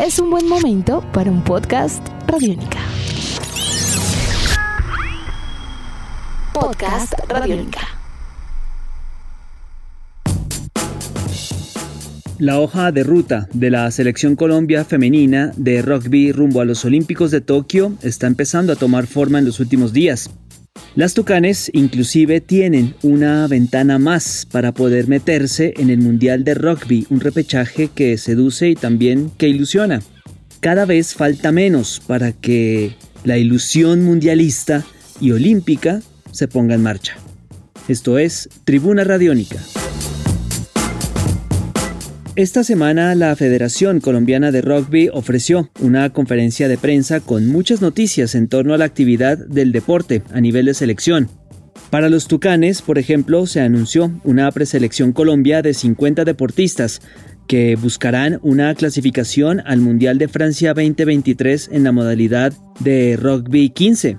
es un buen momento para un podcast Radiónica. Podcast Radiónica. La hoja de ruta de la selección Colombia femenina de rugby rumbo a los Olímpicos de Tokio está empezando a tomar forma en los últimos días. Las Tucanes inclusive tienen una ventana más para poder meterse en el Mundial de Rugby, un repechaje que seduce y también que ilusiona. Cada vez falta menos para que la ilusión mundialista y olímpica se ponga en marcha. Esto es Tribuna Radiónica. Esta semana la Federación Colombiana de Rugby ofreció una conferencia de prensa con muchas noticias en torno a la actividad del deporte a nivel de selección. Para los Tucanes, por ejemplo, se anunció una preselección Colombia de 50 deportistas que buscarán una clasificación al Mundial de Francia 2023 en la modalidad de Rugby 15.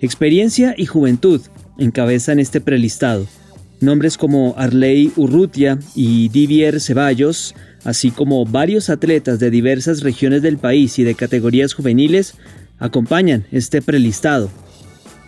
Experiencia y juventud encabezan este prelistado. Nombres como Arley Urrutia y Divier Ceballos, así como varios atletas de diversas regiones del país y de categorías juveniles, acompañan este prelistado.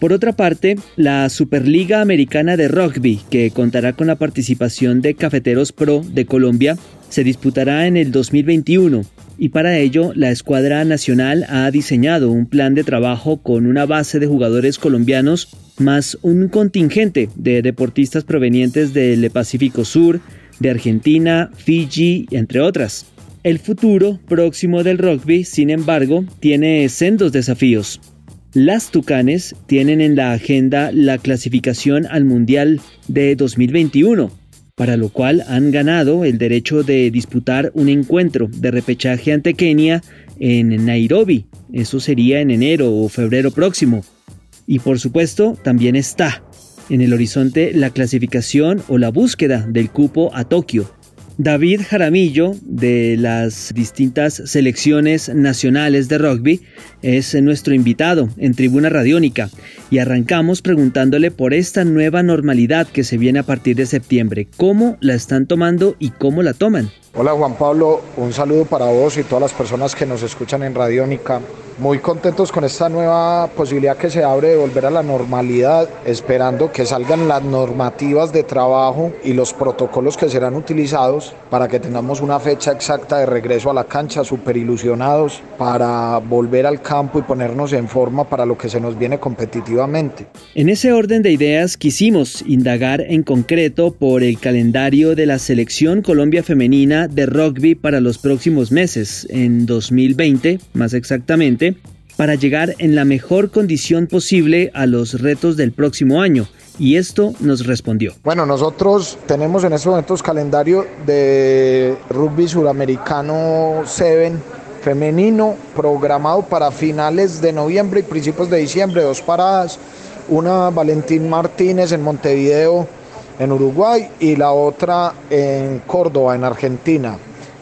Por otra parte, la Superliga Americana de Rugby, que contará con la participación de Cafeteros Pro de Colombia, se disputará en el 2021 y para ello la escuadra nacional ha diseñado un plan de trabajo con una base de jugadores colombianos más un contingente de deportistas provenientes del Pacífico Sur, de Argentina, Fiji, entre otras. El futuro próximo del rugby, sin embargo, tiene sendos desafíos. Las Tucanes tienen en la agenda la clasificación al Mundial de 2021, para lo cual han ganado el derecho de disputar un encuentro de repechaje ante Kenia en Nairobi. Eso sería en enero o febrero próximo. Y por supuesto, también está en el horizonte la clasificación o la búsqueda del cupo a Tokio. David Jaramillo, de las distintas selecciones nacionales de rugby, es nuestro invitado en Tribuna Radiónica y arrancamos preguntándole por esta nueva normalidad que se viene a partir de septiembre. ¿Cómo la están tomando y cómo la toman? Hola Juan Pablo, un saludo para vos y todas las personas que nos escuchan en Radiónica muy contentos con esta nueva posibilidad que se abre de volver a la normalidad, esperando que salgan las normativas de trabajo y los protocolos que serán utilizados para que tengamos una fecha exacta de regreso a la cancha, súper ilusionados para volver al campo y ponernos en forma para lo que se nos viene competitivamente. En ese orden de ideas quisimos indagar en concreto por el calendario de la selección Colombia femenina de rugby para los próximos meses, en 2020 más exactamente para llegar en la mejor condición posible a los retos del próximo año. Y esto nos respondió. Bueno, nosotros tenemos en estos momentos calendario de rugby suramericano 7 femenino programado para finales de noviembre y principios de diciembre, dos paradas, una Valentín Martínez en Montevideo, en Uruguay, y la otra en Córdoba, en Argentina.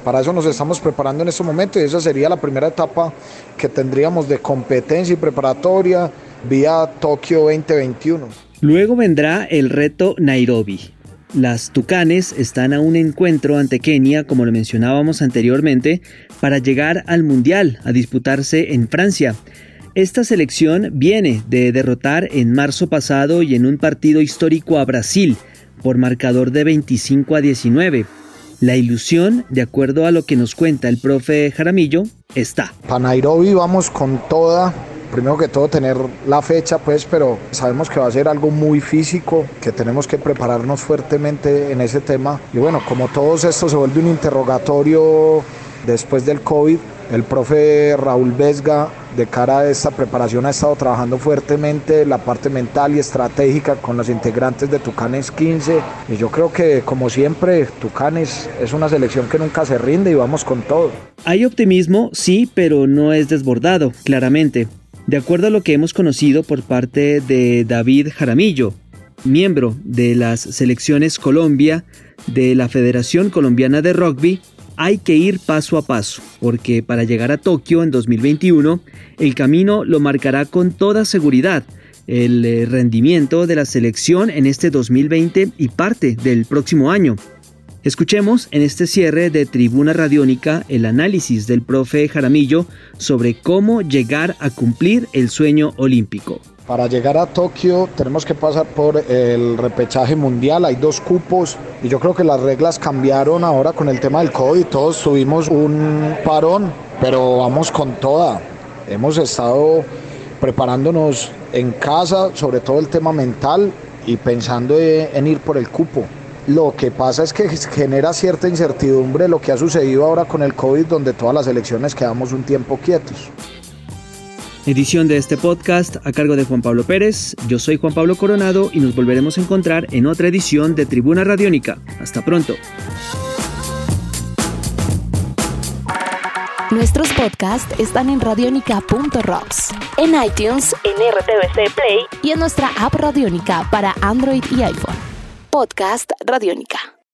Para eso nos estamos preparando en este momento y esa sería la primera etapa que tendríamos de competencia y preparatoria vía Tokio 2021. Luego vendrá el reto Nairobi. Las Tucanes están a un encuentro ante Kenia, como lo mencionábamos anteriormente, para llegar al Mundial a disputarse en Francia. Esta selección viene de derrotar en marzo pasado y en un partido histórico a Brasil por marcador de 25 a 19. La ilusión, de acuerdo a lo que nos cuenta el profe Jaramillo, está. Para Nairobi vamos con toda, primero que todo tener la fecha pues, pero sabemos que va a ser algo muy físico, que tenemos que prepararnos fuertemente en ese tema. Y bueno, como todos esto se vuelve un interrogatorio después del COVID, el profe Raúl Vesga, de cara a esta preparación, ha estado trabajando fuertemente la parte mental y estratégica con los integrantes de Tucanes 15. Y yo creo que, como siempre, Tucanes es una selección que nunca se rinde y vamos con todo. Hay optimismo, sí, pero no es desbordado, claramente. De acuerdo a lo que hemos conocido por parte de David Jaramillo, miembro de las selecciones Colombia de la Federación Colombiana de Rugby, hay que ir paso a paso, porque para llegar a Tokio en 2021, el camino lo marcará con toda seguridad el eh, rendimiento de la selección en este 2020 y parte del próximo año. Escuchemos en este cierre de Tribuna Radiónica el análisis del profe Jaramillo sobre cómo llegar a cumplir el sueño olímpico. Para llegar a Tokio tenemos que pasar por el repechaje mundial, hay dos cupos y yo creo que las reglas cambiaron ahora con el tema del COVID, todos tuvimos un parón, pero vamos con toda. Hemos estado preparándonos en casa, sobre todo el tema mental y pensando en ir por el cupo. Lo que pasa es que genera cierta incertidumbre lo que ha sucedido ahora con el COVID, donde todas las elecciones quedamos un tiempo quietos. Edición de este podcast a cargo de Juan Pablo Pérez. Yo soy Juan Pablo Coronado y nos volveremos a encontrar en otra edición de Tribuna Radiónica. Hasta pronto. Nuestros podcasts están en radionica.rocks, en iTunes, en RTVC Play y en nuestra app Radionica para Android y iPhone. Podcast Radionica.